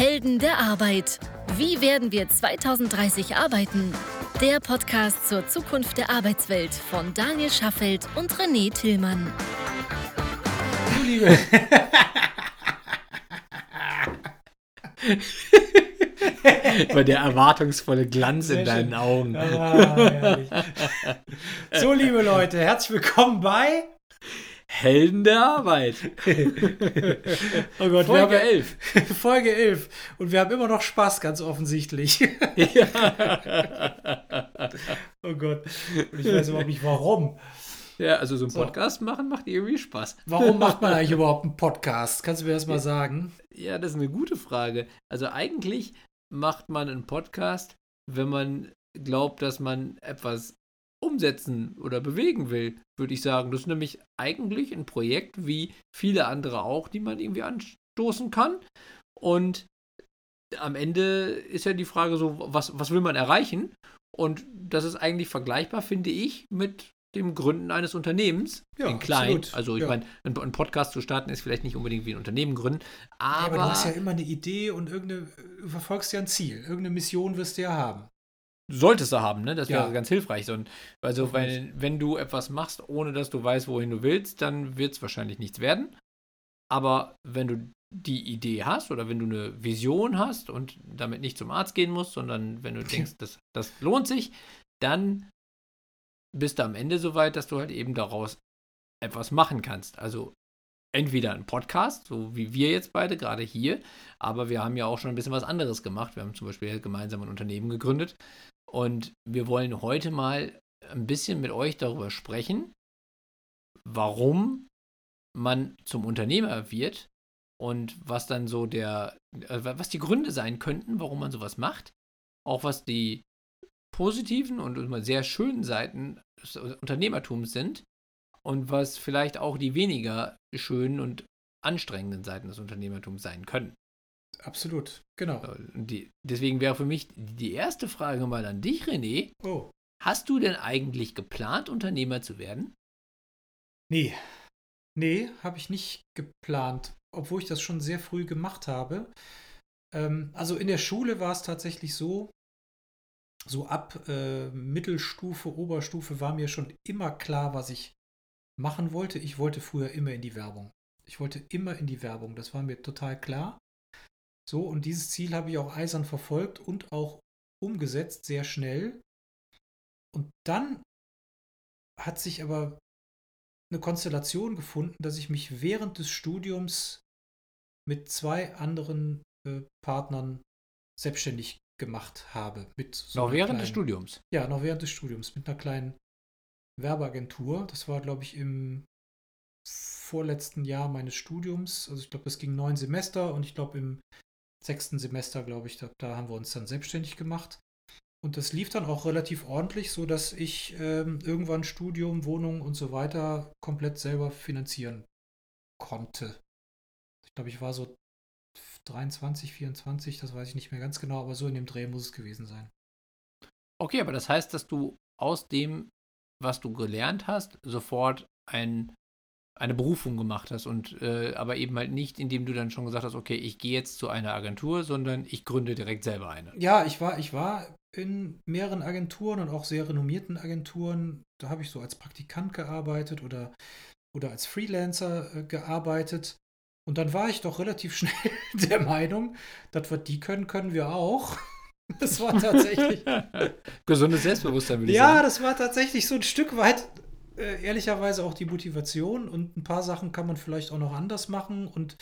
Helden der Arbeit. Wie werden wir 2030 arbeiten? Der Podcast zur Zukunft der Arbeitswelt von Daniel Schaffelt und René Tillmann. Du liebe. Bei der erwartungsvolle Glanz in Sehr deinen schön. Augen. Ah, so, liebe Leute, herzlich willkommen bei. Helden der Arbeit. Oh Gott, Folge wir haben 11. ja- Folge 11. Und wir haben immer noch Spaß, ganz offensichtlich. oh Gott. Und ich weiß überhaupt nicht, warum. Ja, also so einen So. Podcast machen macht irgendwie Spaß. Warum macht man eigentlich überhaupt einen Podcast? Kannst du mir das mal sagen? Ja, das ist eine gute Frage. Also eigentlich macht man einen Podcast, wenn man glaubt, dass man etwas umsetzen oder bewegen will, würde ich sagen. Das ist nämlich eigentlich ein Projekt wie viele andere auch, die man irgendwie anstoßen kann. Und am Ende ist ja die Frage so, was, was will man erreichen? Und das ist eigentlich vergleichbar, finde ich, mit dem Gründen eines Unternehmens Ja, in klein. absolut. Also ich Ja. meine, ein, ein Podcast zu starten ist vielleicht nicht unbedingt wie ein Unternehmen gründen, Ja, aber, aber du hast ja immer eine Idee und irgendeine, du verfolgst ja ein Ziel. Irgendeine Mission wirst du ja haben. Solltest du haben, ne? Das Ja. wäre ganz hilfreich. So, also, weil, wenn du etwas machst, ohne dass du weißt, wohin du willst, dann wird es wahrscheinlich nichts werden. Aber wenn du die Idee hast oder wenn du eine Vision hast und damit nicht zum Arzt gehen musst, sondern wenn du denkst, das, das lohnt sich, dann bist du am Ende so weit, dass du halt eben daraus etwas machen kannst. Also entweder ein Podcast, so wie wir jetzt beide gerade hier, aber wir haben ja auch schon ein bisschen was anderes gemacht. Wir haben zum Beispiel gemeinsam ein Unternehmen gegründet und wir wollen heute mal ein bisschen mit euch darüber sprechen, warum man zum Unternehmer wird und was dann so der, äh, was die Gründe sein könnten, warum man sowas macht. Auch was die positiven und immer sehr schönen Seiten des Unternehmertums sind und was vielleicht auch die weniger schönen und anstrengenden Seiten des Unternehmertums sein können. Absolut, genau. Und Die, deswegen wäre für mich die erste Frage mal an dich, René. Oh, Hast du denn eigentlich geplant, Unternehmer zu werden? nee. Nee, habe ich nicht geplant, obwohl ich das schon sehr früh gemacht habe. Ähm, also in der Schule war es tatsächlich so, so ab äh, Mittelstufe, Oberstufe war mir schon immer klar, was ich machen wollte. Ich wollte früher immer in die Werbung. Ich wollte immer in die Werbung, das war mir total klar. So, und dieses Ziel habe ich auch eisern verfolgt und auch umgesetzt, sehr schnell. Und dann hat sich aber eine Konstellation gefunden, dass ich mich während des Studiums mit zwei anderen äh, Partnern selbstständig gemacht habe. Mit so Noch während des kleinen- Studiums. Ja, noch während des Studiums mit einer kleinen Werbeagentur. Das war, glaube ich, im vorletzten Jahr meines Studiums. Also ich glaube, das ging neun Semester und ich glaube im sechsten Semester, glaube ich, da, da haben wir uns dann selbstständig gemacht. Und das lief dann auch relativ ordentlich, so dass ich ähm, irgendwann Studium, Wohnung und so weiter komplett selber finanzieren konnte. Ich glaube, ich war so 23, 24, das weiß ich nicht mehr ganz genau, aber so in dem Dreh muss es gewesen sein. Okay, aber das heißt, dass du aus dem, was du gelernt hast, sofort ein, eine Berufung gemacht hast und äh, aber eben halt nicht, indem du dann schon gesagt hast, okay, ich gehe jetzt zu einer Agentur, sondern ich gründe direkt selber eine. Ja, ich war, ich war in mehreren Agenturen und auch sehr renommierten Agenturen. Da habe ich so als Praktikant gearbeitet oder, oder als Freelancer äh, gearbeitet. Und dann war ich doch relativ schnell der Meinung, dass wir die können, können wir auch. Das war tatsächlich. Gesundes Selbstbewusstsein, würde ich ja, sagen. das war tatsächlich so ein Stück weit äh, ehrlicherweise auch die Motivation und ein paar Sachen kann man vielleicht auch noch anders machen und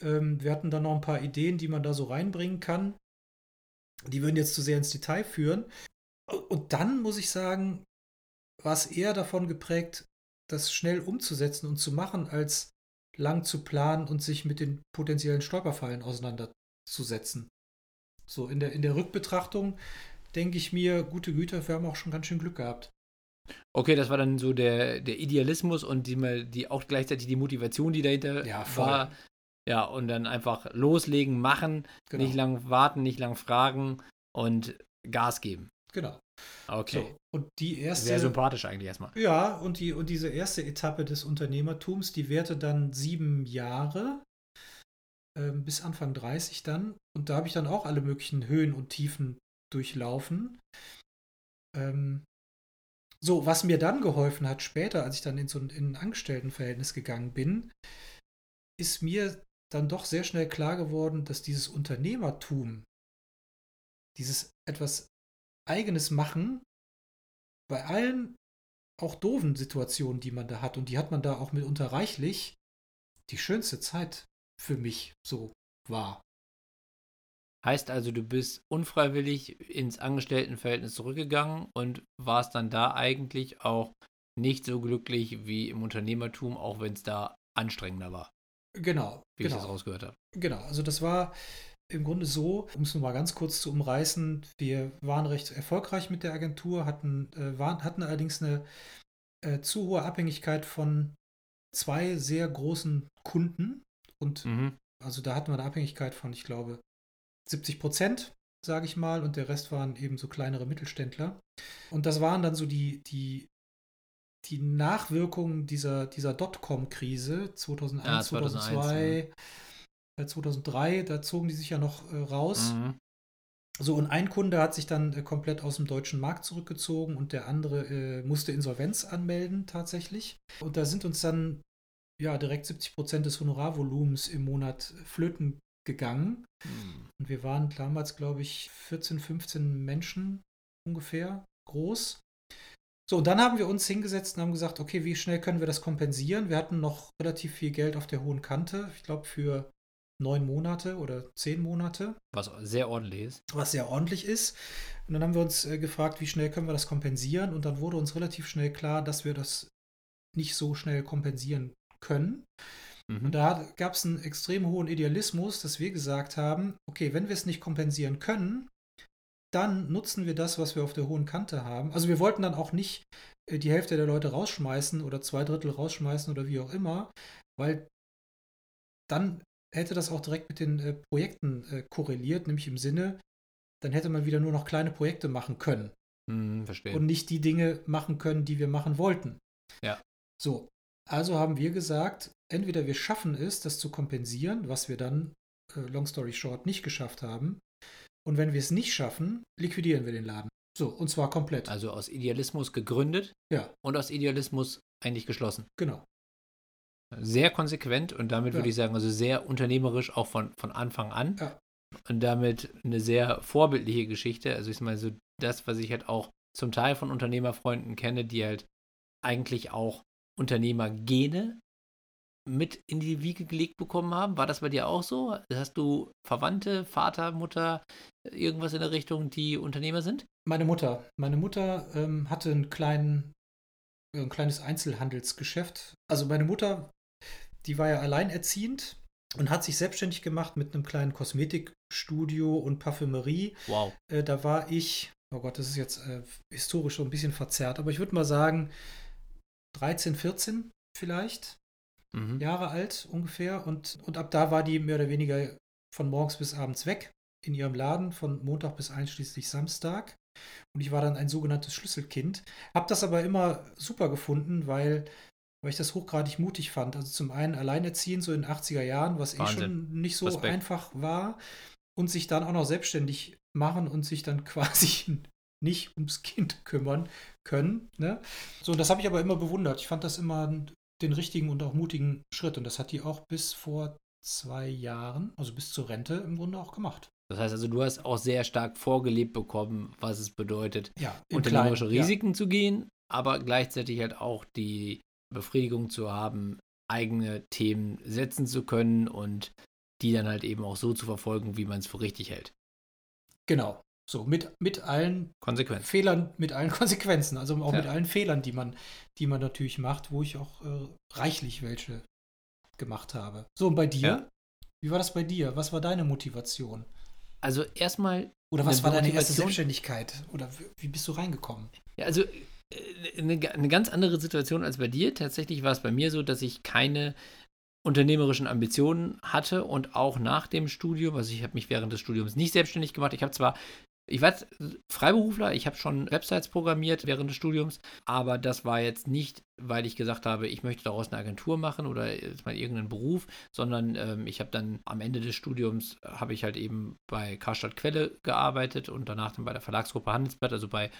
ähm, wir hatten dann noch ein paar Ideen, die man da so reinbringen kann. Die würden jetzt zu sehr ins Detail führen. Und dann muss ich sagen, war es eher davon geprägt, das schnell umzusetzen und zu machen, als lang zu planen und sich mit den potenziellen Stolperfallen auseinanderzusetzen. So, in der, in der Rückbetrachtung denke ich mir, gute Güte, wir haben auch schon ganz schön Glück gehabt. Okay, das war dann so der, der Idealismus und die, mal- die auch gleichzeitig die Motivation, die dahinter Ja, war. Ja, und dann einfach loslegen, machen, Genau. nicht lang warten, nicht lang fragen und Gas geben. Genau. Okay. So, und die erste. Sehr sympathisch eigentlich erstmal. Ja, und, die, und diese erste Etappe des Unternehmertums, die währte dann sieben Jahre. ähm, bis Anfang 30 dann. Und da habe ich dann auch alle möglichen Höhen und Tiefen durchlaufen. Ähm, so, was mir dann geholfen hat später, als ich dann in so ein, in ein Angestelltenverhältnis gegangen bin, ist mir dann doch sehr schnell klar geworden, dass dieses Unternehmertum, dieses etwas eigenes Machen, bei allen auch doofen Situationen, die man da hat, und die hat man da auch mitunter reichlich, die schönste Zeit für mich so war. Heißt also, du bist unfreiwillig ins Angestelltenverhältnis zurückgegangen und warst dann da eigentlich auch nicht so glücklich wie im Unternehmertum, auch wenn es da anstrengender war. Genau. Wie genau. ich das rausgehört habe. Genau, also das war im Grunde so, um es nur mal ganz kurz zu umreißen, wir waren recht erfolgreich mit der Agentur, hatten, äh, waren, hatten allerdings eine äh, zu hohe Abhängigkeit von zwei sehr großen Kunden. Und Mhm. also da hatten wir eine Abhängigkeit von, ich glaube, 70 Prozent, sage ich mal, und der Rest waren eben so kleinere Mittelständler. Und das waren dann so die, die, die Nachwirkungen dieser, dieser Dotcom-Krise 2001, Ja, 2001, 2002, äh, 2003, da zogen die sich ja noch äh, raus. Mhm. So, und ein Kunde hat sich dann äh, komplett aus dem deutschen Markt zurückgezogen und der andere äh, musste Insolvenz anmelden tatsächlich. Und da sind uns dann ja direkt 70 Prozent des Honorarvolumens im Monat flöten gegangen. Mhm. Und wir waren damals, glaube ich, 14, 15 Menschen ungefähr groß. So, und dann haben wir uns hingesetzt und haben gesagt, okay, wie schnell können wir das kompensieren? Wir hatten noch relativ viel Geld auf der hohen Kante, ich glaube für neun Monate oder zehn Monate Was sehr ordentlich ist. was sehr ordentlich ist. Und dann haben wir uns äh, gefragt, wie schnell können wir das kompensieren? Und dann wurde uns relativ schnell klar, dass wir das nicht so schnell kompensieren können. Und Mhm. da gab es einen extrem hohen Idealismus, dass wir gesagt haben, okay, wenn wir es nicht kompensieren können, dann nutzen wir das, was wir auf der hohen Kante haben. Also wir wollten dann auch nicht äh, die Hälfte der Leute rausschmeißen oder zwei Drittel rausschmeißen oder wie auch immer, weil dann hätte das auch direkt mit den äh, Projekten äh, korreliert, nämlich im Sinne, dann hätte man wieder nur noch kleine Projekte machen können Mhm, verstehe. und nicht die Dinge machen können, die wir machen wollten. Ja. So, also haben wir gesagt, entweder wir schaffen es, das zu kompensieren, was wir dann, äh, long story short, nicht geschafft haben. Und wenn wir es nicht schaffen, liquidieren wir den Laden. So, und zwar komplett. also aus Idealismus gegründet ja, und aus Idealismus eigentlich geschlossen. genau. Sehr konsequent und damit Ja. würde ich sagen, also sehr unternehmerisch auch von, von Anfang an. Ja. Und damit eine sehr vorbildliche Geschichte. Also ich meine, so das, was ich halt auch zum Teil von Unternehmerfreunden kenne, die halt eigentlich auch Unternehmergene mit in die Wiege gelegt bekommen haben. War das bei dir auch so? Hast du Verwandte, Vater, Mutter, irgendwas in der Richtung, die Unternehmer sind? Meine Mutter. Meine Mutter ähm, hatte einen kleinen, äh, ein kleines Einzelhandelsgeschäft. Also meine Mutter, die war ja alleinerziehend und hat sich selbstständig gemacht mit einem kleinen Kosmetikstudio und Parfümerie. Wow. Äh, da war ich, oh Gott, das ist jetzt äh, historisch so ein bisschen verzerrt, aber ich würde mal sagen 13, 14 vielleicht Mhm. Jahre alt ungefähr. Und, und ab da war die mehr oder weniger von morgens bis abends weg in ihrem Laden, von Montag bis einschließlich Samstag. Und ich war dann ein sogenanntes Schlüsselkind. Hab das aber immer super gefunden, weil, weil ich das hochgradig mutig fand. Also zum einen alleinerziehend, so in den 80er Jahren, was eh Wahnsinn. schon nicht so Respekt. einfach war. Und sich dann auch noch selbstständig machen und sich dann quasi nicht ums Kind kümmern können. Ne? So, und das habe ich aber immer bewundert. Ich fand das immer den richtigen und auch mutigen Schritt. Und das hat die auch bis vor zwei Jahren, also bis zur Rente im Grunde auch gemacht. Das heißt also, du hast auch sehr stark vorgelebt bekommen, was es bedeutet, Ja, unternehmerische Kleinen, ja. Risiken zu gehen, aber gleichzeitig halt auch die Befriedigung zu haben, eigene Themen setzen zu können und die dann halt eben auch so zu verfolgen, wie man es für richtig hält. Genau. So, mit, mit allen Konsequenz. Fehlern, mit allen Konsequenzen, also auch Ja. mit allen Fehlern, die man, die man natürlich macht, wo ich auch äh, reichlich welche gemacht habe. So, und bei dir? Ja. Wie war das bei dir? Was war deine Motivation? Also erstmal, Oder was war deine erste? Selbstständigkeit? Oder wie- bist du reingekommen? ja, also äh, eine, eine ganz andere Situation als bei dir. Tatsächlich war es bei mir so, dass ich keine unternehmerischen Ambitionen hatte und auch nach dem Studium, also ich habe mich während des Studiums nicht selbstständig gemacht. Ich habe zwar Ich war Freiberufler, ich habe schon Websites programmiert während des Studiums, aber das war jetzt nicht, weil ich gesagt habe, ich möchte daraus eine Agentur machen oder jetzt mal irgendeinen Beruf, sondern ähm, ich habe dann am Ende des Studiums habe ich halt eben bei Karstadt Quelle gearbeitet und danach dann bei der Verlagsgruppe Handelsblatt, also bei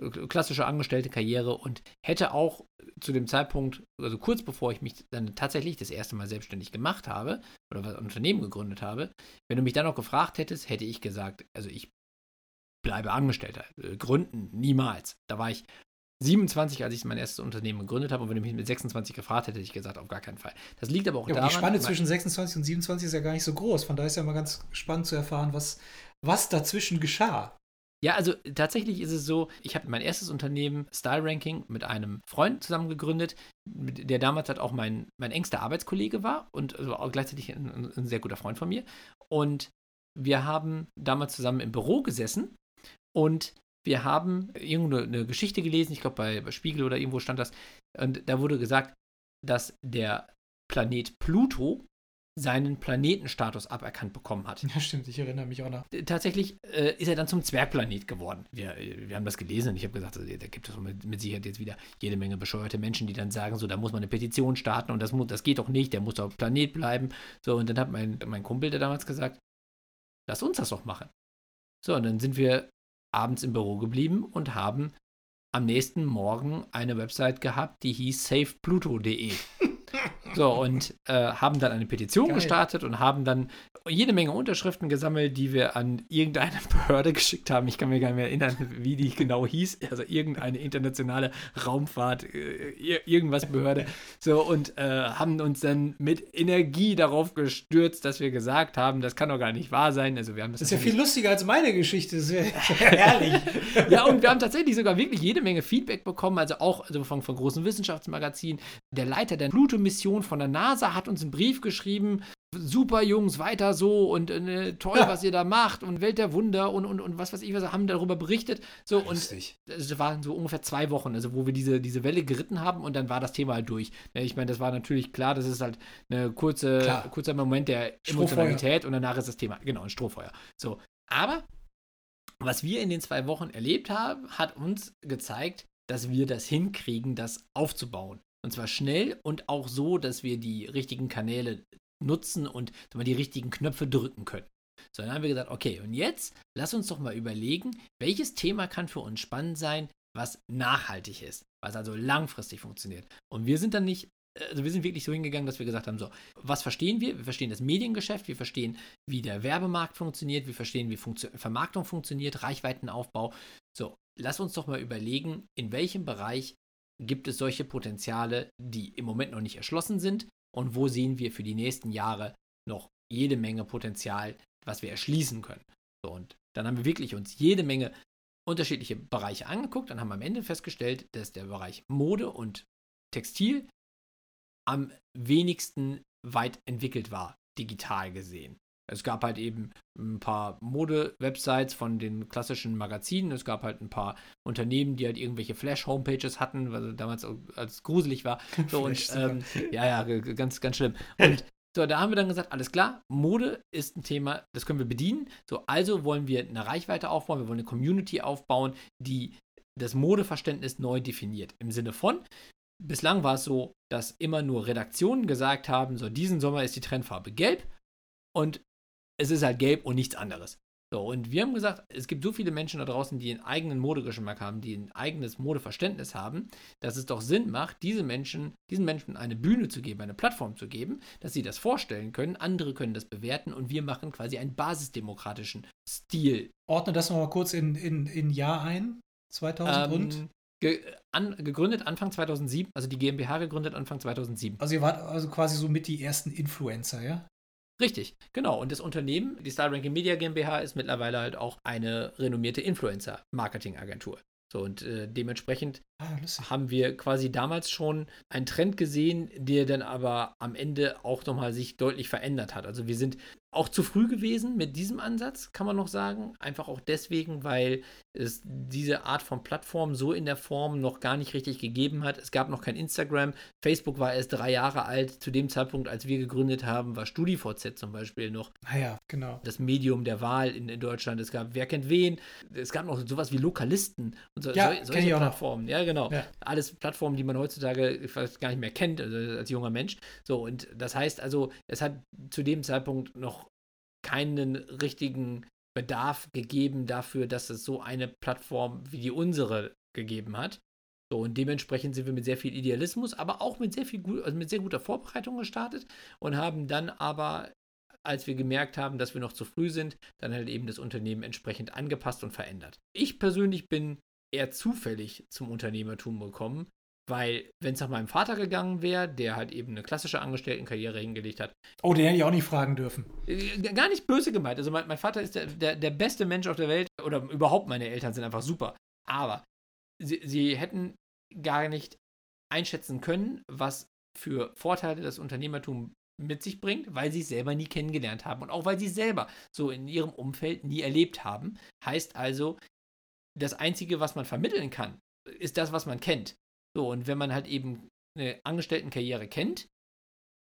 äh, klassischer angestellte Karriere und hätte auch zu dem Zeitpunkt, also kurz bevor ich mich dann tatsächlich das erste Mal selbstständig gemacht habe oder ein Unternehmen gegründet habe, wenn du mich dann noch gefragt hättest, hätte ich gesagt, also ich bleibe Angestellter. Äh, gründen niemals. Da war ich 27, als ich mein erstes Unternehmen gegründet habe. Und wenn du mich mit 26 gefragt hätte, hätte ich gesagt, auf gar keinen Fall. Das liegt aber auch ja, daran. Die Spanne zwischen 26 und 27 ist ja gar nicht so groß. Von daher ist ja immer ganz spannend zu erfahren, was, was dazwischen geschah. Ja, also tatsächlich ist es so, ich habe mein erstes Unternehmen Style Ranking mit einem Freund zusammen gegründet, der damals halt auch mein, mein engster Arbeitskollege war und also auch gleichzeitig ein, ein sehr guter Freund von mir. Und wir haben damals zusammen im Büro gesessen und wir haben irgendwo eine Geschichte gelesen, ich glaube bei, bei Spiegel oder irgendwo stand das, und da wurde gesagt, dass der Planet Pluto seinen Planetenstatus aberkannt bekommen hat. Ja, stimmt, ich erinnere mich auch noch. Tatsächlich äh, ist er dann zum Zwergplanet geworden. Wir, wir haben das gelesen und ich habe gesagt, also, da gibt es mit, mit, Sicherheit jetzt wieder jede Menge bescheuerte Menschen, die dann sagen, so, da muss man eine Petition starten und das, muss, das geht doch nicht, der muss auf Planet bleiben. So, und dann hat mein, mein Kumpel, der damals gesagt, lass uns das doch machen. So, und dann sind wir abends im Büro geblieben und haben am nächsten Morgen eine Website gehabt, die hieß savepluto.de. So, und äh, haben dann eine Petition Geil. gestartet und haben dann jede Menge Unterschriften gesammelt, die wir an irgendeine Behörde geschickt haben. Ich kann mir gar nicht mehr erinnern, wie die genau hieß. Also irgendeine internationale Raumfahrt, äh, irgendwas Behörde. So, und äh, haben uns dann mit Energie darauf gestürzt, dass wir gesagt haben, das kann doch gar nicht wahr sein. Also wir haben das, das ist ja viel lustiger als meine Geschichte. Das ist ja herrlich. ja, und wir haben tatsächlich sogar wirklich jede Menge Feedback bekommen, also auch also von, von großen Wissenschaftsmagazinen. Der Leiter der Pluto-Mission von der NASA hat uns einen Brief geschrieben, super Jungs, weiter so und äh, toll, ja. was ihr da macht und Welt der Wunder und, und, und was weiß ich, was haben darüber berichtet. So, und es waren so ungefähr zwei Wochen, also wo wir diese, diese Welle geritten haben und dann war das Thema halt durch. Ich meine, das war natürlich klar, das ist halt ein kurze, kurzer Moment der Emotionalität und danach ist das Thema, genau, ein Strohfeuer. So, aber was wir in den zwei Wochen erlebt haben, hat uns gezeigt, dass wir das hinkriegen, das aufzubauen. Und zwar schnell und auch so, dass wir die richtigen Kanäle nutzen und die richtigen Knöpfe drücken können. So, dann haben wir gesagt, okay, und jetzt lass uns doch mal überlegen, welches Thema kann für uns spannend sein, was nachhaltig ist, was also langfristig funktioniert. Und wir sind dann nicht, also wir sind wirklich so hingegangen, dass wir gesagt haben, so, was verstehen wir? Wir verstehen das Mediengeschäft, wir verstehen, wie der Werbemarkt funktioniert, wir verstehen, wie Funktio Vermarktung funktioniert, Reichweitenaufbau. So, lass uns doch mal überlegen, in welchem Bereich gibt es solche Potenziale, die im Moment noch nicht erschlossen sind und wo sehen wir für die nächsten Jahre noch jede Menge Potenzial, was wir erschließen können. So, und dann haben wir wirklich uns jede Menge unterschiedliche Bereiche angeguckt und haben am Ende festgestellt, dass der Bereich Mode und Textil am wenigsten weit entwickelt war, digital gesehen. Es gab halt eben ein paar Mode-Websites von den klassischen Magazinen. Es gab halt ein paar Unternehmen, die halt irgendwelche Flash-Homepages hatten, was damals als gruselig war. So, und, ähm, ja, ja, ganz, ganz schlimm. Und so, da haben wir dann gesagt, alles klar, Mode ist ein Thema, das können wir bedienen. So, also wollen wir eine Reichweite aufbauen, wir wollen eine Community aufbauen, die das Modeverständnis neu definiert. Im Sinne von, bislang war es so, dass immer nur Redaktionen gesagt haben, so, diesen Sommer ist die Trendfarbe gelb und es ist halt gelb und nichts anderes. So, und wir haben gesagt, es gibt so viele Menschen da draußen, die einen eigenen Modegeschmack haben, die ein eigenes Modeverständnis haben, dass es doch Sinn macht, diese Menschen, diesen Menschen eine Bühne zu geben, eine Plattform zu geben, dass sie das vorstellen können, andere können das bewerten und wir machen quasi einen basisdemokratischen Stil. Ordne das nochmal kurz in, in, in Jahr ein, 2000 ähm, und? Ge an, gegründet Anfang 2007, also die GmbH gegründet Anfang 2007. Also ihr wart also quasi so mit die ersten Influencer, ja? Richtig, genau. Und das Unternehmen, die Star Ranking Media GmbH, ist mittlerweile halt auch eine renommierte Influencer-Marketing-Agentur. So, und äh, dementsprechend ah, haben wir quasi damals schon einen Trend gesehen, der dann aber am Ende auch nochmal sich deutlich verändert hat. Also wir sind auch zu früh gewesen mit diesem Ansatz, kann man noch sagen. Einfach auch deswegen, weil es diese Art von Plattform so in der Form noch gar nicht richtig gegeben hat. Es gab noch kein Instagram. Facebook war erst drei Jahre alt. Zu dem Zeitpunkt, als wir gegründet haben, war StudiVZ zum Beispiel noch ah genau. das Medium der Wahl in, in, Deutschland. Es gab Wer kennt wen. Es gab noch sowas wie Lokalisten und so, ja, so, solche Plattformen. Ja, genau. Ja. Alles Plattformen, die man heutzutage gar nicht mehr kennt, also als junger Mensch. So, und das heißt also, es hat zu dem Zeitpunkt noch keinen richtigen Bedarf gegeben dafür, dass es so eine Plattform wie die unsere gegeben hat. So, und dementsprechend sind wir mit sehr viel Idealismus, aber auch mit sehr viel also mit sehr guter Vorbereitung gestartet und haben dann aber, als wir gemerkt haben, dass wir noch zu früh sind, dann halt eben das Unternehmen entsprechend angepasst und verändert. Ich persönlich bin eher zufällig zum Unternehmertum gekommen, weil, wenn es nach meinem Vater gegangen wäre, der halt eben eine klassische Angestelltenkarriere hingelegt hat. Oh, den hätte ich auch nicht fragen dürfen. Äh, gar nicht böse gemeint. Also, mein, mein Vater ist der, der, der, beste Mensch auf der Welt. Oder überhaupt meine Eltern sind einfach super. Aber sie, sie hätten gar nicht einschätzen können, was für Vorteile das Unternehmertum mit sich bringt, weil sie es selber nie kennengelernt haben und auch weil sie es selber so in ihrem Umfeld nie erlebt haben. Heißt also, das Einzige, was man vermitteln kann, ist das, was man kennt. So, und wenn man halt eben eine Angestelltenkarriere kennt,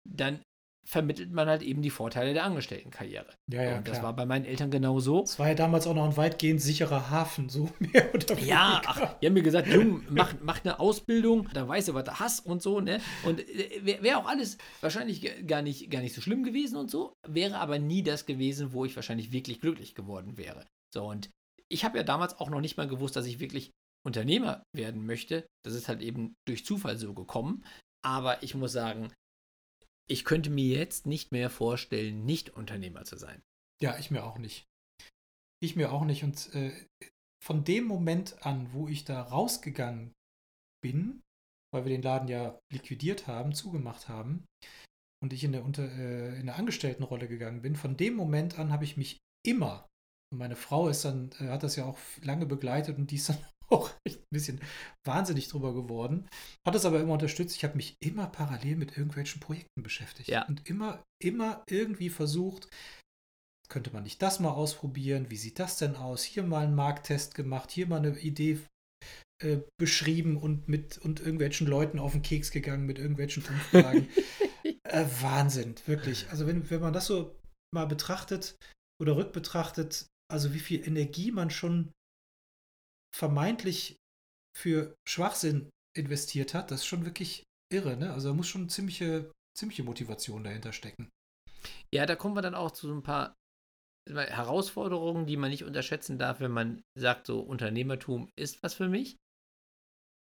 dann vermittelt man halt eben die Vorteile der Angestelltenkarriere. Ja, ja. Und das war bei meinen Eltern genauso. Es war ja damals auch noch ein weitgehend sicherer Hafen, so mehr oder weniger. Ja, ach, die haben mir gesagt, Jung, mach, mach eine Ausbildung, da weißt du, was du hast und so, ne? Und äh, wäre wär auch alles wahrscheinlich gar nicht, gar nicht so schlimm gewesen und so, wäre aber nie das gewesen, wo ich wahrscheinlich wirklich glücklich geworden wäre. So, und ich habe ja damals auch noch nicht mal gewusst, dass ich wirklich Unternehmer werden möchte. Das ist halt eben durch Zufall so gekommen. Aber ich muss sagen, ich könnte mir jetzt nicht mehr vorstellen, nicht Unternehmer zu sein. Ja, ich mir auch nicht. Ich mir auch nicht. Und äh, von dem Moment an, wo ich da rausgegangen bin, weil wir den Laden ja liquidiert haben, zugemacht haben und ich in der, Unter äh, in der Angestelltenrolle gegangen bin, von dem Moment an habe ich mich immer, und meine Frau ist dann, äh, hat das ja auch lange begleitet und die ist dann auch echt ein bisschen wahnsinnig drüber geworden. Hat es aber immer unterstützt. Ich habe mich immer parallel mit irgendwelchen Projekten beschäftigt. Ja. Und immer, immer irgendwie versucht, könnte man nicht das mal ausprobieren? Wie sieht das denn aus? Hier mal einen Markttest gemacht, hier mal eine Idee äh, beschrieben und mit und irgendwelchen Leuten auf den Keks gegangen mit irgendwelchen Umfragen. äh, Wahnsinn, wirklich. Also wenn, wenn man das so mal betrachtet oder rückbetrachtet, also wie viel Energie man schon vermeintlich für Schwachsinn investiert hat, das ist schon wirklich irre. Ne? Also da muss schon ziemliche, ziemliche Motivation dahinter stecken. Ja, da kommen wir dann auch zu so ein paar Herausforderungen, die man nicht unterschätzen darf, wenn man sagt, so Unternehmertum ist was für mich.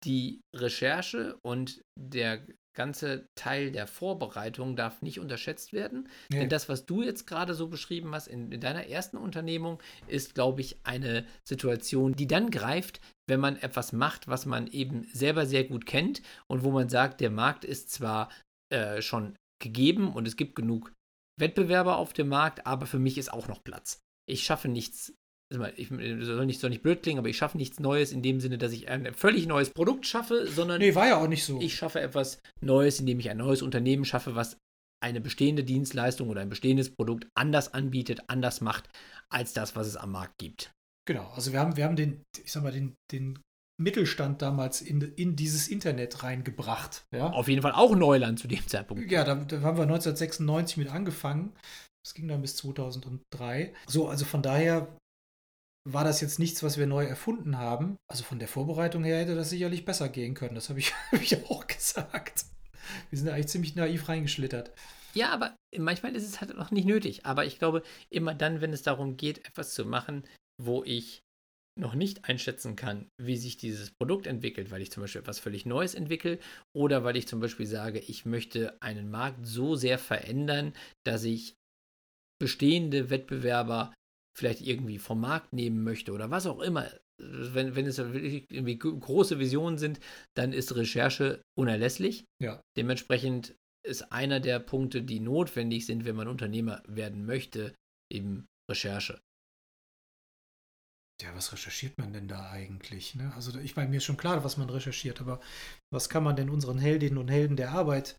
Die Recherche und der ganze Teil der Vorbereitung darf nicht unterschätzt werden. Nee. Denn das, was du jetzt gerade so beschrieben hast in, in deiner ersten Unternehmung, ist, glaube ich, eine Situation, die dann greift, wenn man etwas macht, was man eben selber sehr gut kennt und wo man sagt, der Markt ist zwar äh, schon gegeben und es gibt genug Wettbewerber auf dem Markt, aber für mich ist auch noch Platz. Ich schaffe nichts ich soll nicht, soll nicht blöd klingen, aber ich schaffe nichts Neues in dem Sinne, dass ich ein völlig neues Produkt schaffe, sondern. Nee, war ja auch nicht so. Ich schaffe etwas Neues, indem ich ein neues Unternehmen schaffe, was eine bestehende Dienstleistung oder ein bestehendes Produkt anders anbietet, anders macht, als das, was es am Markt gibt. Genau, also wir haben, wir haben den, ich sag mal, den, den Mittelstand damals in, in dieses Internet reingebracht. Ja? Auf jeden Fall auch Neuland zu dem Zeitpunkt. Ja, da, da haben wir 1996 mit angefangen. Das ging dann bis 2003. So, also von daher war das jetzt nichts, was wir neu erfunden haben. Also von der Vorbereitung her hätte das sicherlich besser gehen können. Das habe ich, hab ich auch gesagt. Wir sind eigentlich ziemlich naiv reingeschlittert. Ja, aber manchmal ist es halt auch nicht nötig. Aber ich glaube, immer dann, wenn es darum geht, etwas zu machen, wo ich noch nicht einschätzen kann, wie sich dieses Produkt entwickelt, weil ich zum Beispiel etwas völlig Neues entwickle oder weil ich zum Beispiel sage, ich möchte einen Markt so sehr verändern, dass ich bestehende Wettbewerber vielleicht irgendwie vom Markt nehmen möchte oder was auch immer, wenn, wenn es wirklich irgendwie große Visionen sind, dann ist Recherche unerlässlich. Ja. Dementsprechend ist einer der Punkte, die notwendig sind, wenn man Unternehmer werden möchte, eben Recherche. ja, was recherchiert man denn da eigentlich? Ne? Also ich meine, mir ist schon klar, was man recherchiert, aber was kann man denn unseren Heldinnen und Helden der Arbeit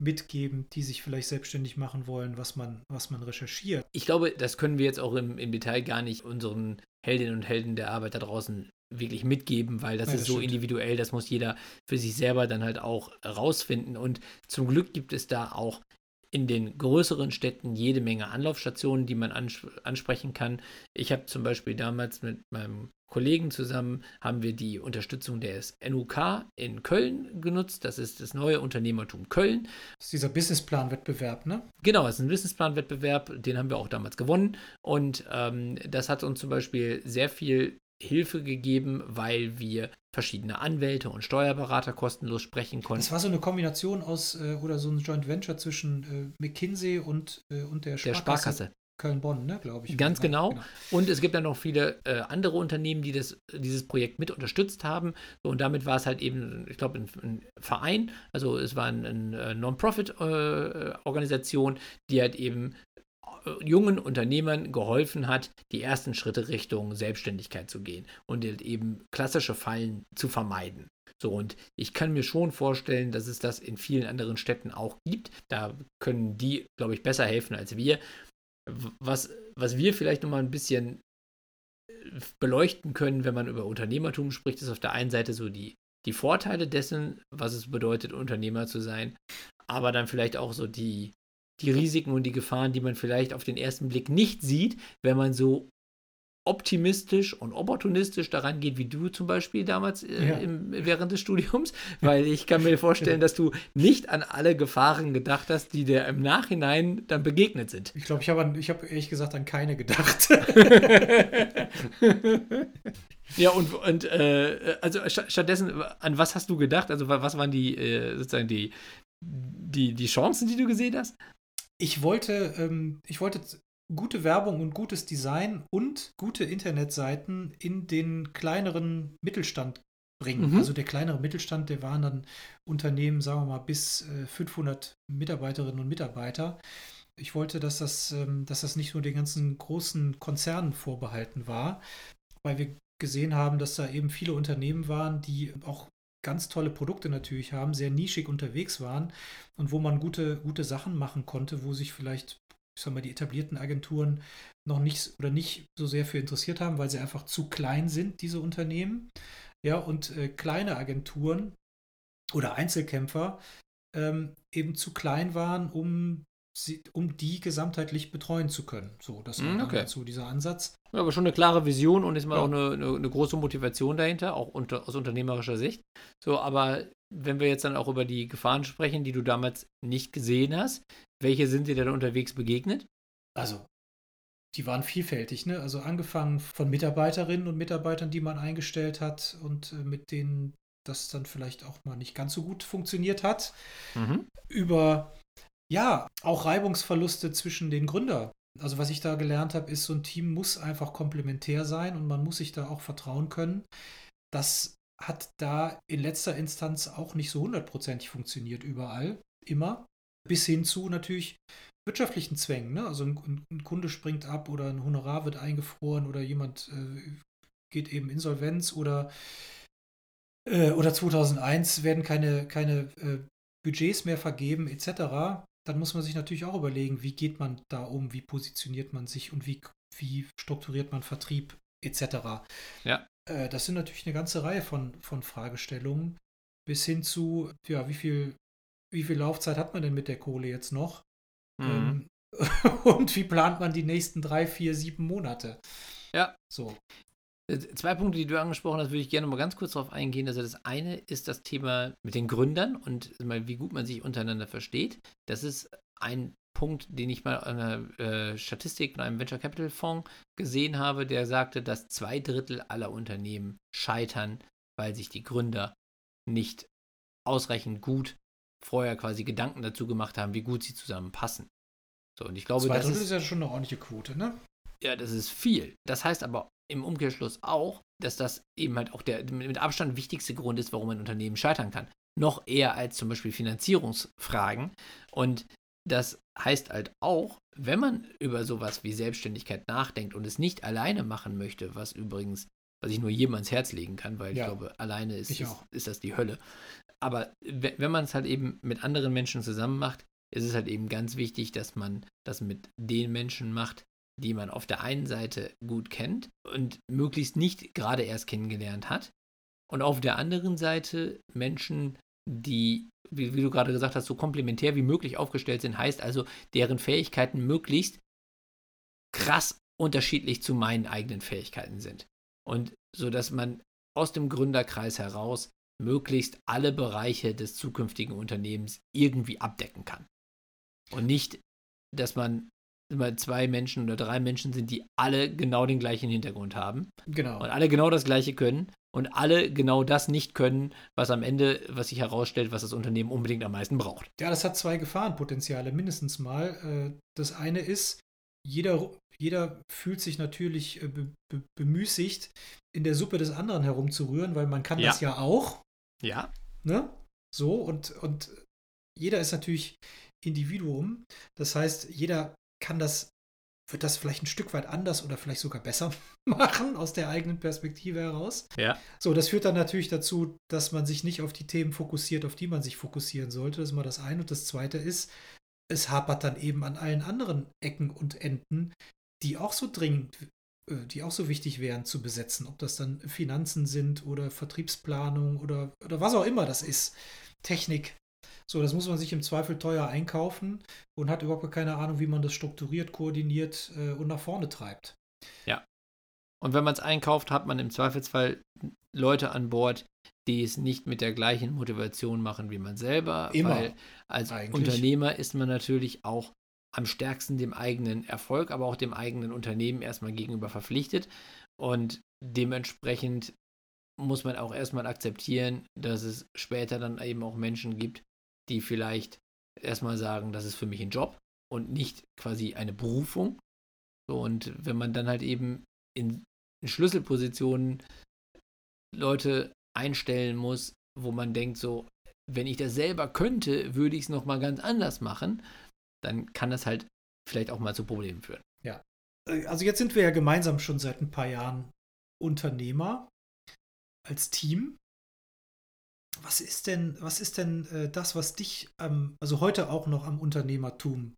mitgeben, die sich vielleicht selbstständig machen wollen, was man, was man recherchiert? Ich glaube, das können wir jetzt auch im, im Detail gar nicht unseren Heldinnen und Helden der Arbeit da draußen wirklich mitgeben, weil das ja, ist das so stimmt. individuell, das muss jeder für sich selber dann halt auch rausfinden. Und zum Glück gibt es da auch in den größeren Städten jede Menge Anlaufstationen, die man ans ansprechen kann. Ich habe zum Beispiel damals mit meinem Kollegen zusammen haben wir die Unterstützung des NUK in Köln genutzt. Das ist das neue Unternehmertum Köln. Das ist dieser Businessplan-Wettbewerb, ne? Genau, das ist ein Businessplan-Wettbewerb, den haben wir auch damals gewonnen. Und ähm, das hat uns zum Beispiel sehr viel Hilfe gegeben, weil wir verschiedene Anwälte und Steuerberater kostenlos sprechen konnten. Das war so eine Kombination aus äh, oder so ein Joint Venture zwischen äh, McKinsey und, äh, und der Sparkasse. Der Sparkasse. Köln-Bonn, ne, glaube ich. Ganz genau. genau. Und es gibt dann noch viele äh, andere Unternehmen, die das, dieses Projekt mit unterstützt haben. Und damit war es halt eben, ich glaube, ein, ein, Verein, also es war eine ein äh, Non-Profit-Organisation, äh, die halt eben jungen Unternehmern geholfen hat, die ersten Schritte Richtung Selbstständigkeit zu gehen und eben klassische Fallen zu vermeiden. So, und ich kann mir schon vorstellen, dass es das in vielen anderen Städten auch gibt. Da können die, glaube ich, besser helfen als wir. Was, was wir vielleicht nochmal ein bisschen äh, beleuchten können, wenn man über Unternehmertum spricht, ist auf der einen Seite so die, die Vorteile dessen, was es bedeutet, Unternehmer zu sein, aber dann vielleicht auch so die, die Risiken und die Gefahren, die man vielleicht auf den ersten Blick nicht sieht, wenn man so optimistisch und opportunistisch daran geht, wie du zum Beispiel damals äh, ja. im, während des Studiums, weil ich kann mir vorstellen, dass du nicht an alle Gefahren gedacht hast, die dir im Nachhinein dann begegnet sind. Ich glaube, ich habe ich hab ehrlich gesagt an keine gedacht. ja, und, und äh, also stattdessen, an was hast du gedacht? Also was waren die äh, sozusagen die, die, die Chancen, die du gesehen hast? Ich wollte, ähm, ich wollte gute Werbung und gutes Design und gute Internetseiten in den kleineren Mittelstand bringen. Mhm. Also der kleinere Mittelstand, der waren dann Unternehmen, sagen wir mal, bis äh, 500 Mitarbeiterinnen und Mitarbeiter. Ich wollte, dass das, ähm, dass das nicht nur den ganzen großen Konzernen vorbehalten war, weil wir gesehen haben, dass da eben viele Unternehmen waren, die auch ganz tolle Produkte natürlich haben, sehr nischig unterwegs waren und wo man gute, gute Sachen machen konnte, wo sich vielleicht, ich sag mal, die etablierten Agenturen noch nicht oder nicht so sehr für interessiert haben, weil sie einfach zu klein sind, diese Unternehmen. Ja, und äh, kleine Agenturen oder Einzelkämpfer ähm, eben zu klein waren, um sie, um die gesamtheitlich betreuen zu können. So, das war mm, okay. so dieser Ansatz. Ja, aber schon eine klare Vision und ist mal ja. auch eine, eine, eine, große Motivation dahinter, auch unter, aus unternehmerischer Sicht. So, aber wenn wir jetzt dann auch über die Gefahren sprechen, die du damals nicht gesehen hast, welche sind dir denn unterwegs begegnet? Also, die waren vielfältig, ne? Also angefangen von Mitarbeiterinnen und Mitarbeitern, die man eingestellt hat und äh, mit denen das dann vielleicht auch mal nicht ganz so gut funktioniert hat, mhm. über ja, auch Reibungsverluste zwischen den Gründern. Also was ich da gelernt habe, ist, so ein Team muss einfach komplementär sein und man muss sich da auch vertrauen können. Das hat da in letzter Instanz auch nicht so hundertprozentig funktioniert überall, immer. Bis hin zu natürlich wirtschaftlichen Zwängen. Ne? Also ein, ein, Kunde springt ab oder ein Honorar wird eingefroren oder jemand äh, geht eben insolvenz oder, äh, oder 2001 werden keine, keine äh, Budgets mehr vergeben etc dann muss man sich natürlich auch überlegen, wie geht man da um, wie positioniert man sich und wie, wie strukturiert man Vertrieb etc. Ja. Äh, das sind natürlich eine ganze Reihe von, von Fragestellungen, bis hin zu, ja, wie viel, wie viel Laufzeit hat man denn mit der Kohle jetzt noch? Mhm. Ähm, und wie plant man die nächsten drei, vier, sieben Monate? Ja. So. Zwei Punkte, die du angesprochen hast, würde ich gerne mal ganz kurz darauf eingehen. Also das eine ist das Thema mit den Gründern und wie gut man sich untereinander versteht. Das ist ein Punkt, den ich mal an einer äh, Statistik von einem Venture Capital Fonds gesehen habe, der sagte, dass zwei Drittel aller Unternehmen scheitern, weil sich die Gründer nicht ausreichend gut vorher quasi Gedanken dazu gemacht haben, wie gut sie zusammenpassen. So, und ich glaube, zwei Drittel ist, ist ja schon eine ordentliche Quote, ne? Ja, das ist viel. Das heißt aber im Umkehrschluss auch, dass das eben halt auch der mit Abstand wichtigste Grund ist, warum ein Unternehmen scheitern kann. Noch eher als zum Beispiel Finanzierungsfragen. Und das heißt halt auch, wenn man über sowas wie Selbstständigkeit nachdenkt und es nicht alleine machen möchte, was übrigens, was ich nur jedem ans Herz legen kann, weil ja, ich glaube, alleine ist, ist, ist, das die Hölle. Aber wenn man es halt eben mit anderen Menschen zusammen macht, ist es halt eben ganz wichtig, dass man das mit den Menschen macht, die man auf der einen Seite gut kennt und möglichst nicht gerade erst kennengelernt hat. Und auf der anderen Seite Menschen, die, wie, wie, du gerade gesagt hast, so komplementär wie möglich aufgestellt sind, heißt also, deren Fähigkeiten möglichst krass unterschiedlich zu meinen eigenen Fähigkeiten sind. Und so dass man aus dem Gründerkreis heraus möglichst alle Bereiche des zukünftigen Unternehmens irgendwie abdecken kann. Und nicht, dass man immer zwei Menschen oder drei Menschen sind, die alle genau den gleichen Hintergrund haben. Genau. Und alle genau das Gleiche können und alle genau das nicht können, was am Ende, was sich herausstellt, was das Unternehmen unbedingt am meisten braucht. Ja, das hat zwei Gefahrenpotenziale, mindestens mal. Äh, das eine ist, jeder, jeder fühlt sich natürlich äh, be be bemüßigt, in der Suppe des anderen herumzurühren, weil man kann ja. das ja auch. Ja. Ne? So, und, und jeder ist natürlich Individuum. Das heißt, jeder kann das, wird das vielleicht ein Stück weit anders oder vielleicht sogar besser machen aus der eigenen Perspektive heraus. Ja. So, das führt dann natürlich dazu, dass man sich nicht auf die Themen fokussiert, auf die man sich fokussieren sollte. Das ist mal das eine. Und das zweite ist, es hapert dann eben an allen anderen Ecken und Enden, die auch so dringend, äh, die auch so wichtig wären zu besetzen. Ob das dann Finanzen sind oder Vertriebsplanung oder, oder was auch immer das ist. Technik. So, das muss man sich im Zweifel teuer einkaufen und hat überhaupt keine Ahnung, wie man das strukturiert, koordiniert äh, und nach vorne treibt. Ja. Und wenn man es einkauft, hat man im Zweifelsfall Leute an Bord, die es nicht mit der gleichen Motivation machen wie man selber. Immer. Weil als Eigentlich. Unternehmer ist man natürlich auch am stärksten dem eigenen Erfolg, aber auch dem eigenen Unternehmen erstmal gegenüber verpflichtet. Und dementsprechend muss man auch erstmal akzeptieren, dass es später dann eben auch Menschen gibt, die vielleicht erstmal sagen, das ist für mich ein Job und nicht quasi eine Berufung. So, und wenn man dann halt eben in, in Schlüsselpositionen Leute einstellen muss, wo man denkt, so, wenn ich das selber könnte, würde ich es nochmal ganz anders machen, dann kann das halt vielleicht auch mal zu Problemen führen. Ja. Äh, also jetzt sind wir ja gemeinsam schon seit ein paar Jahren Unternehmer als Team was ist denn, was ist denn äh, das, was dich, ähm, also heute auch noch am Unternehmertum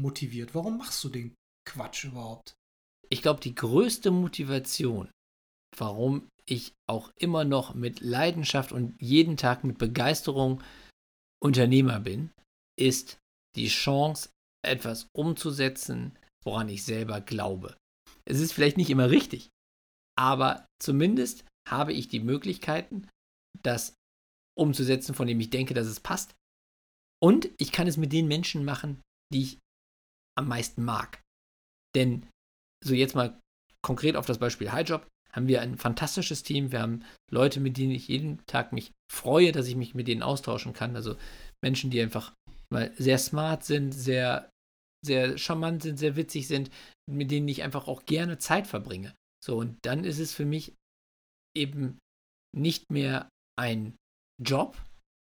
motiviert? Warum machst du den Quatsch überhaupt? Ich glaube, die größte Motivation, warum ich auch immer noch mit Leidenschaft und jeden Tag mit Begeisterung Unternehmer bin, ist die Chance, etwas umzusetzen, woran ich selber glaube. Es ist vielleicht nicht immer richtig, aber zumindest habe ich die Möglichkeiten, das umzusetzen, von dem ich denke, dass es passt. Und ich kann es mit den Menschen machen, die ich am meisten mag. Denn, so jetzt mal konkret auf das Beispiel Highjob, haben wir ein fantastisches Team. Wir haben Leute, mit denen ich jeden Tag mich freue, dass ich mich mit denen austauschen kann. Also Menschen, die einfach mal sehr smart sind, sehr, sehr charmant sind, sehr witzig sind, mit denen ich einfach auch gerne Zeit verbringe. So, und dann ist es für mich eben nicht mehr ein Job.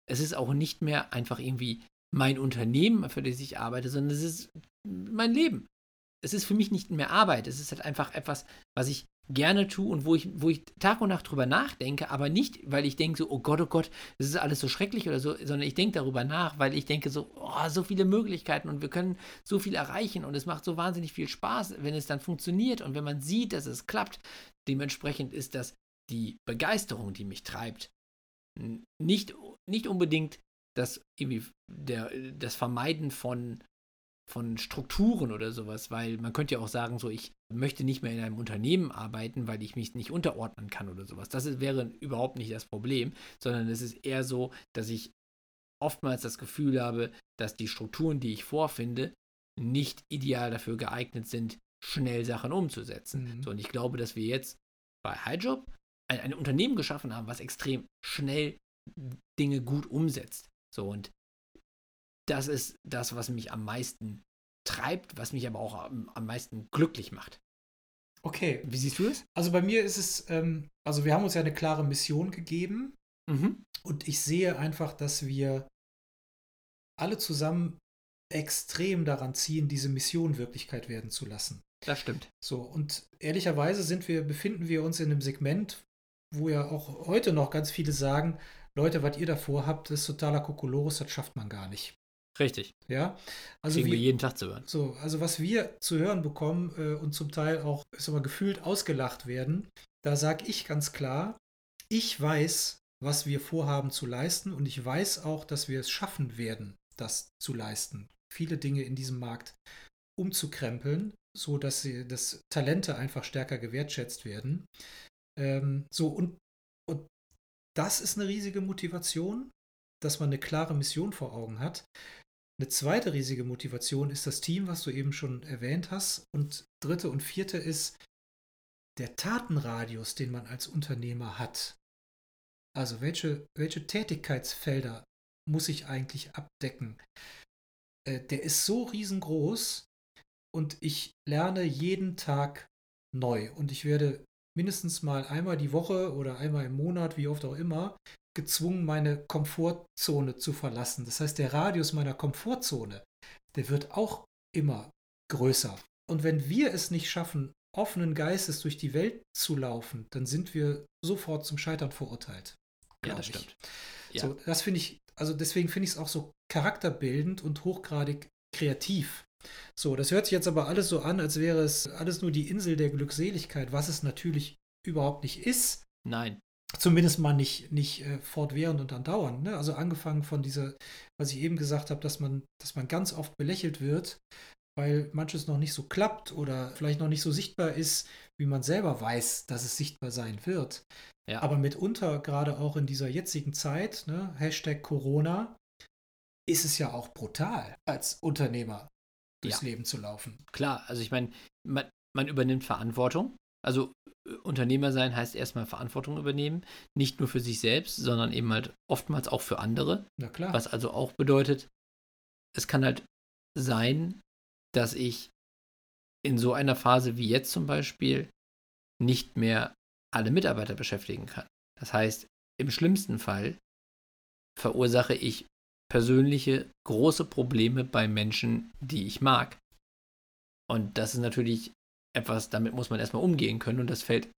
Es ist auch nicht mehr einfach irgendwie mein Unternehmen, für das ich arbeite, sondern es ist mein Leben. Es ist für mich nicht mehr Arbeit. Es ist halt einfach etwas, was ich gerne tue und wo ich, wo ich Tag und Nacht drüber nachdenke, aber nicht, weil ich denke so, oh Gott, oh Gott, das ist alles so schrecklich oder so, sondern ich denke darüber nach, weil ich denke so, oh, so viele Möglichkeiten und wir können so viel erreichen und es macht so wahnsinnig viel Spaß, wenn es dann funktioniert und wenn man sieht, dass es klappt. Dementsprechend ist das die Begeisterung, die mich treibt, nicht, nicht unbedingt das, irgendwie der, das Vermeiden von, von Strukturen oder sowas, weil man könnte ja auch sagen, so ich möchte nicht mehr in einem Unternehmen arbeiten, weil ich mich nicht unterordnen kann oder sowas. Das ist, wäre überhaupt nicht das Problem, sondern es ist eher so, dass ich oftmals das Gefühl habe, dass die Strukturen, die ich vorfinde, nicht ideal dafür geeignet sind, schnell Sachen umzusetzen. Mhm. So, und ich glaube, dass wir jetzt bei HighJob ein, ein Unternehmen geschaffen haben, was extrem schnell Dinge gut umsetzt. So und das ist das, was mich am meisten treibt, was mich aber auch am, am meisten glücklich macht. Okay. Wie siehst du es? Also bei mir ist es, ähm, also wir haben uns ja eine klare Mission gegeben mhm. und ich sehe einfach, dass wir alle zusammen extrem daran ziehen, diese Mission Wirklichkeit werden zu lassen. Das stimmt. So, und ehrlicherweise sind wir, befinden wir uns in einem Segment, wo ja auch heute noch ganz viele sagen, Leute, was ihr davor habt, ist totaler Kokolores, das schafft man gar nicht. Richtig. Ja, also Kriegen wir jeden Tag zu hören. so, also was wir zu hören bekommen äh, und zum Teil auch ist aber gefühlt ausgelacht werden, da sage ich ganz klar, ich weiß, was wir vorhaben zu leisten und ich weiß auch, dass wir es schaffen werden, das zu leisten. Viele Dinge in diesem Markt umzukrempeln, so dass sie, dass Talente einfach stärker gewertschätzt werden. Ähm, so und, und das ist eine riesige Motivation, dass man eine klare Mission vor Augen hat. Eine zweite riesige Motivation ist das Team, was du eben schon erwähnt hast. Und dritte und vierte ist der Tatenradius, den man als Unternehmer hat. Also welche, welche Tätigkeitsfelder muss ich eigentlich abdecken? Äh, der ist so riesengroß und ich lerne jeden Tag neu. Und ich werde mindestens mal einmal die Woche oder einmal im Monat, wie oft auch immer, gezwungen, meine Komfortzone zu verlassen. Das heißt, der Radius meiner Komfortzone, der wird auch immer größer. Und wenn wir es nicht schaffen, offenen Geistes durch die Welt zu laufen, dann sind wir sofort zum Scheitern verurteilt. Ja, das ich. stimmt. Ja. So, das finde ich, also deswegen finde ich es auch so charakterbildend und hochgradig kreativ. So, das hört sich jetzt aber alles so an, als wäre es alles nur die Insel der Glückseligkeit, was es natürlich überhaupt nicht ist. Nein. Zumindest mal nicht, nicht äh, fortwährend und andauernd. Ne? Also angefangen von dieser, was ich eben gesagt habe, dass man, dass man ganz oft belächelt wird, weil manches noch nicht so klappt oder vielleicht noch nicht so sichtbar ist, wie man selber weiß, dass es sichtbar sein wird. Ja. Aber mitunter, gerade auch in dieser jetzigen Zeit, ne, Hashtag Corona, ist es ja auch brutal, als Unternehmer durchs Ja. Leben zu laufen. Klar, also ich meine, man, man übernimmt Verantwortung. Also äh, Unternehmer sein heißt erstmal Verantwortung übernehmen. Nicht nur für sich selbst, sondern eben halt oftmals auch für andere. Na klar. Was also auch bedeutet, es kann halt sein, dass ich in so einer Phase wie jetzt zum Beispiel nicht mehr alle Mitarbeiter beschäftigen kann. Das heißt, im schlimmsten Fall verursache ich persönliche große Probleme bei Menschen, die ich mag. Und das ist natürlich etwas, damit muss man erstmal umgehen können und das fällt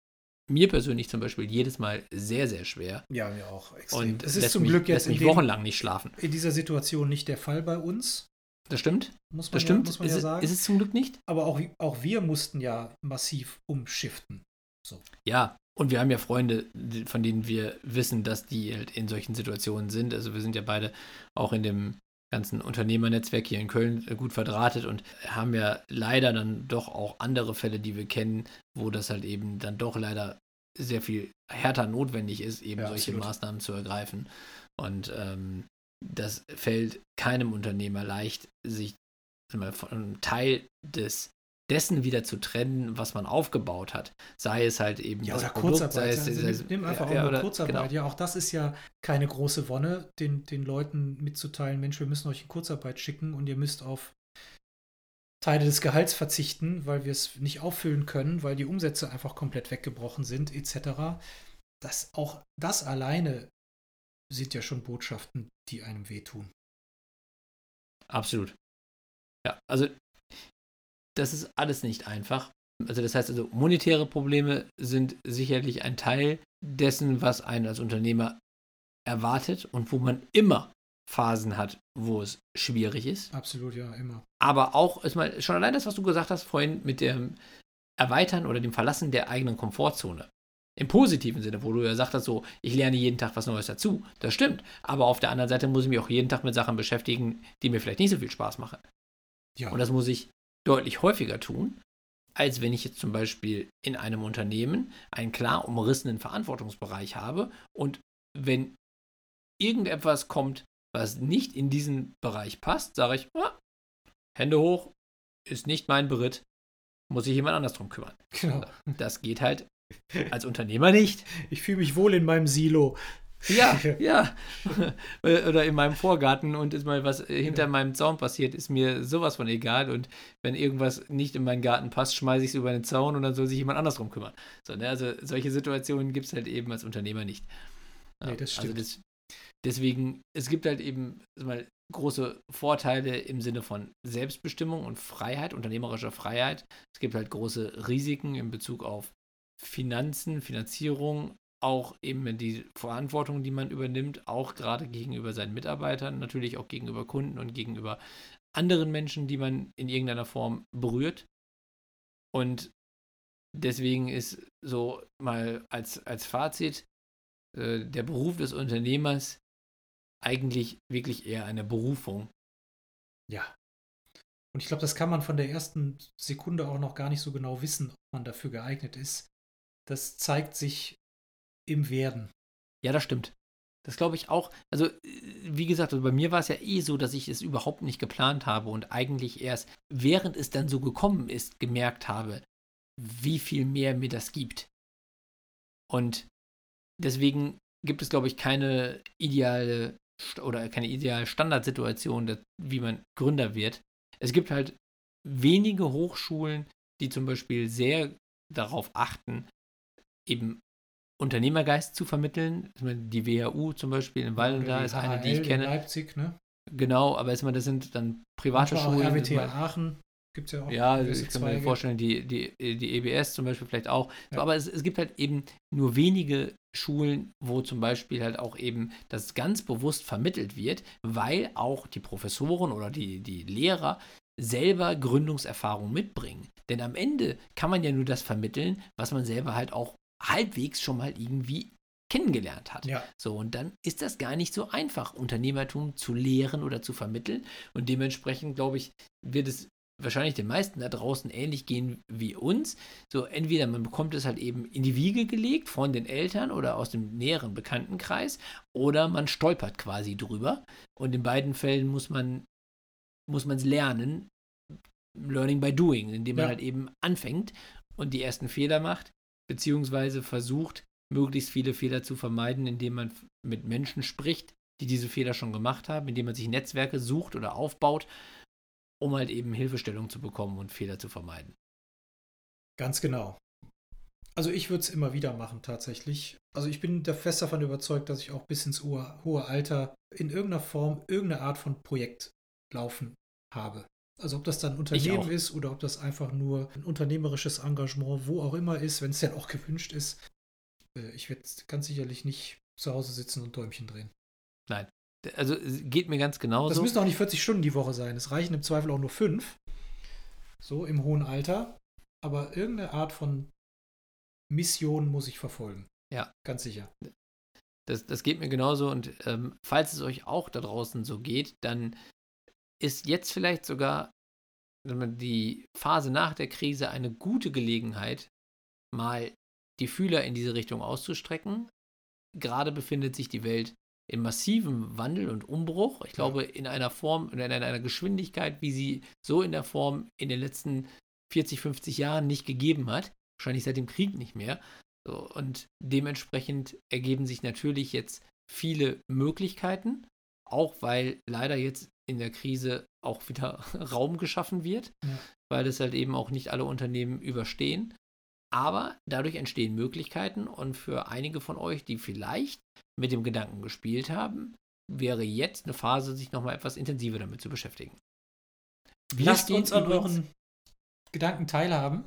mir persönlich zum Beispiel jedes Mal sehr, sehr schwer. ja, mir auch Und es ist lässt zum mich, Glück jetzt mich dem, wochenlang nicht schlafen. in dieser Situation nicht der Fall bei uns. Das stimmt? Muss man, Das ja, stimmt? muss man ist, ja es- sagen. ist es zum Glück nicht? Aber auch, auch wir mussten ja massiv umschiften. Ja, und wir haben ja Freunde, von denen wir wissen, dass die halt in solchen Situationen sind. Also wir sind ja beide auch in dem ganzen Unternehmernetzwerk hier in Köln äh, gut verdrahtet und haben ja leider dann doch auch andere Fälle, die wir kennen, wo das halt eben dann doch leider sehr viel härter notwendig ist, eben Ja, solche absolut. Maßnahmen zu ergreifen. Und ähm, das fällt keinem Unternehmer leicht, sich mal, von einem Teil des dessen wieder zu trennen, was man aufgebaut hat. Sei es halt eben Ja, oder Produkt, Kurzarbeit. sei es, sei es nimm, nimm einfach ja, auch oder- Kurzarbeit. Genau. Ja, auch das ist ja keine große Wonne, den, den Leuten mitzuteilen, Mensch, wir müssen euch in Kurzarbeit schicken und ihr müsst auf Teile des Gehalts verzichten, weil wir es nicht auffüllen können, weil die Umsätze einfach komplett weggebrochen sind, etc. Das, auch das alleine sind ja schon Botschaften, die einem wehtun. Absolut. Ja, also das ist alles nicht einfach. Also das heißt also, monetäre Probleme sind sicherlich ein Teil dessen, was einen als Unternehmer erwartet und wo man immer Phasen hat, wo es schwierig ist. Absolut, ja, immer. Aber auch, ist mal, schon allein das, was du gesagt hast vorhin mit dem Erweitern oder dem Verlassen der eigenen Komfortzone. Im positiven Sinne, wo du ja sagtest, so, ich lerne jeden Tag was Neues dazu. Das stimmt. Aber auf der anderen Seite muss ich mich auch jeden Tag mit Sachen beschäftigen, die mir vielleicht nicht so viel Spaß machen. Ja, Und das muss ich deutlich häufiger tun, als wenn ich jetzt zum Beispiel in einem Unternehmen einen klar umrissenen Verantwortungsbereich habe und wenn irgendetwas kommt, was nicht in diesen Bereich passt, sage ich, ah, Hände hoch, ist nicht mein Beritt, muss sich jemand anders drum kümmern. genau. Das geht halt als Unternehmer nicht. Ich fühle mich wohl in meinem Silo. Ja, ja. Oder in meinem Vorgarten und ist mal was hinter Ja. meinem Zaun passiert, ist mir sowas von egal. Und wenn irgendwas nicht in meinen Garten passt, schmeiße ich es über den Zaun und dann soll sich jemand anders drum kümmern. So, ne? Also solche Situationen gibt es halt eben als Unternehmer nicht. Nee, das Also stimmt. das, Deswegen, es gibt halt eben mal große Vorteile im Sinne von Selbstbestimmung und Freiheit, unternehmerischer Freiheit. Es gibt halt große Risiken in Bezug auf Finanzen, Finanzierung, auch eben die Verantwortung, die man übernimmt, auch gerade gegenüber seinen Mitarbeitern, natürlich auch gegenüber Kunden und gegenüber anderen Menschen, die man in irgendeiner Form berührt. Und deswegen ist so mal als, als Fazit äh, der Beruf des Unternehmers eigentlich wirklich eher eine Berufung. Ja. Und ich glaube, das kann man von der ersten Sekunde auch noch gar nicht so genau wissen, ob man dafür geeignet ist. Das zeigt sich im Werden. Ja, das stimmt. Das glaube ich auch. Also, wie gesagt, also bei mir war es ja eh so, dass ich es überhaupt nicht geplant habe und eigentlich erst, während es dann so gekommen ist, gemerkt habe, wie viel mehr mir das gibt. Und deswegen gibt es, glaube ich, keine ideale oder keine ideale Standardsituation, wie man Gründer wird. Es gibt halt wenige Hochschulen, die zum Beispiel sehr darauf achten, eben Unternehmergeist zu vermitteln. Die WHU zum Beispiel in Wallenda ist eine, die ich kenne. In Leipzig, ne? Genau, aber das sind dann private Manchmal Schulen. RWTH Aachen gibt es ja auch. Ja, ich kann mir vorstellen, die, die, die EBS zum Beispiel vielleicht auch. Ja. So, aber es, es gibt halt eben nur wenige Schulen, wo zum Beispiel halt auch eben das ganz bewusst vermittelt wird, weil auch die Professoren oder die, die Lehrer selber Gründungserfahrung mitbringen. Denn am Ende kann man ja nur das vermitteln, was man selber halt auch halbwegs schon mal irgendwie kennengelernt hat. Ja. So, und dann ist das gar nicht so einfach, Unternehmertum zu lehren oder zu vermitteln. Und dementsprechend, glaube ich, wird es wahrscheinlich den meisten da draußen ähnlich gehen wie uns. So, entweder man bekommt es halt eben in die Wiege gelegt von den Eltern oder aus dem näheren Bekanntenkreis, oder man stolpert quasi drüber. Und in beiden Fällen muss man muss man es lernen, learning by doing, indem man ja. halt eben anfängt und die ersten Fehler macht, beziehungsweise versucht, möglichst viele Fehler zu vermeiden, indem man mit Menschen spricht, die diese Fehler schon gemacht haben, indem man sich Netzwerke sucht oder aufbaut, um halt eben Hilfestellung zu bekommen und Fehler zu vermeiden. Ganz genau. Also ich würde es immer wieder machen tatsächlich. Also ich bin da fest davon überzeugt, dass ich auch bis ins hohe Alter in irgendeiner Form irgendeine Art von Projekt laufen habe. Also ob das dann ein Unternehmen ist oder ob das einfach nur ein unternehmerisches Engagement, wo auch immer ist, wenn es denn auch gewünscht ist. Äh, ich werde ganz sicherlich nicht zu Hause sitzen und Däumchen drehen. Nein. Also geht mir ganz genauso. Das müssen auch nicht 40 Stunden die Woche sein. Es reichen im Zweifel auch nur fünf. So im hohen Alter. Aber irgendeine Art von Mission muss ich verfolgen. Ja. Ganz sicher. Das, das geht mir genauso. Und ähm, falls es euch auch da draußen so geht, dann ist jetzt vielleicht sogar die Phase nach der Krise eine gute Gelegenheit, mal die Fühler in diese Richtung auszustrecken. Gerade befindet sich die Welt in massivem Wandel und Umbruch. Ich glaube, in einer Form, in einer Geschwindigkeit, wie sie so in der Form in den letzten 40, 50 Jahren nicht gegeben hat. Wahrscheinlich seit dem Krieg nicht mehr. Und dementsprechend ergeben sich natürlich jetzt viele Möglichkeiten, auch weil leider jetzt in der Krise auch wieder Raum geschaffen wird, ja. weil es halt eben auch nicht alle Unternehmen überstehen. Aber dadurch entstehen Möglichkeiten und für einige von euch, die vielleicht mit dem Gedanken gespielt haben, wäre jetzt eine Phase, sich nochmal etwas intensiver damit zu beschäftigen. Wir Lasst uns an euren Gedanken teilhaben.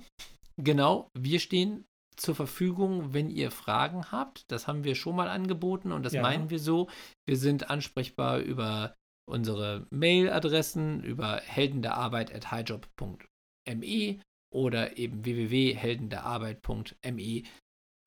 Genau, wir stehen zur Verfügung, wenn ihr Fragen habt. Das haben wir schon mal angeboten und das ja. meinen wir so. Wir sind ansprechbar über unsere Mailadressen über heldenderarbeit.highjob.me oder eben www.heldenderarbeit.me,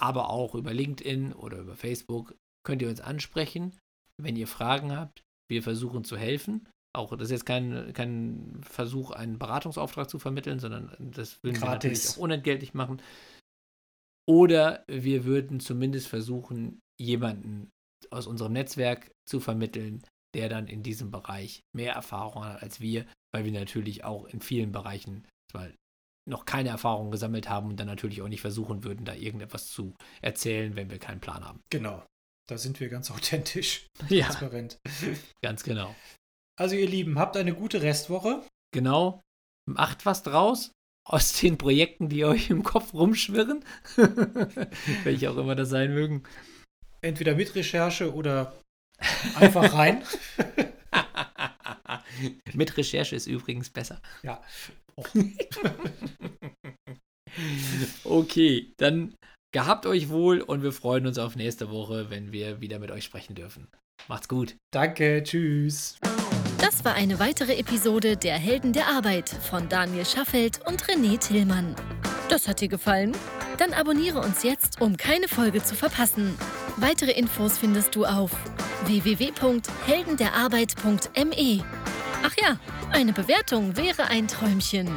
aber auch über LinkedIn oder über Facebook könnt ihr uns ansprechen, wenn ihr Fragen habt. Wir versuchen zu helfen. Auch das ist jetzt kein, kein Versuch, einen Beratungsauftrag zu vermitteln, sondern das würden Gratis. wir natürlich auch unentgeltlich machen. Oder wir würden zumindest versuchen, jemanden aus unserem Netzwerk zu vermitteln, der dann in diesem Bereich mehr Erfahrung hat als wir, weil wir natürlich auch in vielen Bereichen noch keine Erfahrung gesammelt haben und dann natürlich auch nicht versuchen würden, da irgendetwas zu erzählen, wenn wir keinen Plan haben. Genau. Da sind wir ganz authentisch, ja, transparent. Ganz genau. Also ihr Lieben, habt eine gute Restwoche. Genau. Macht was draus aus den Projekten, die euch im Kopf rumschwirren. Welche auch immer das sein mögen. Entweder mit Recherche oder Einfach rein. Mit Recherche ist übrigens besser. Ja. Oh. okay, dann gehabt euch wohl und wir freuen uns auf nächste Woche, wenn wir wieder mit euch sprechen dürfen. Macht's gut. Danke, tschüss. Das war eine weitere Episode der Helden der Arbeit von Daniel Schaffelt und René Tillmann. Das hat dir gefallen? Dann abonniere uns jetzt, um keine Folge zu verpassen. Weitere Infos findest du auf www.heldenderarbeit.me. Ach ja, eine Bewertung wäre ein Träumchen.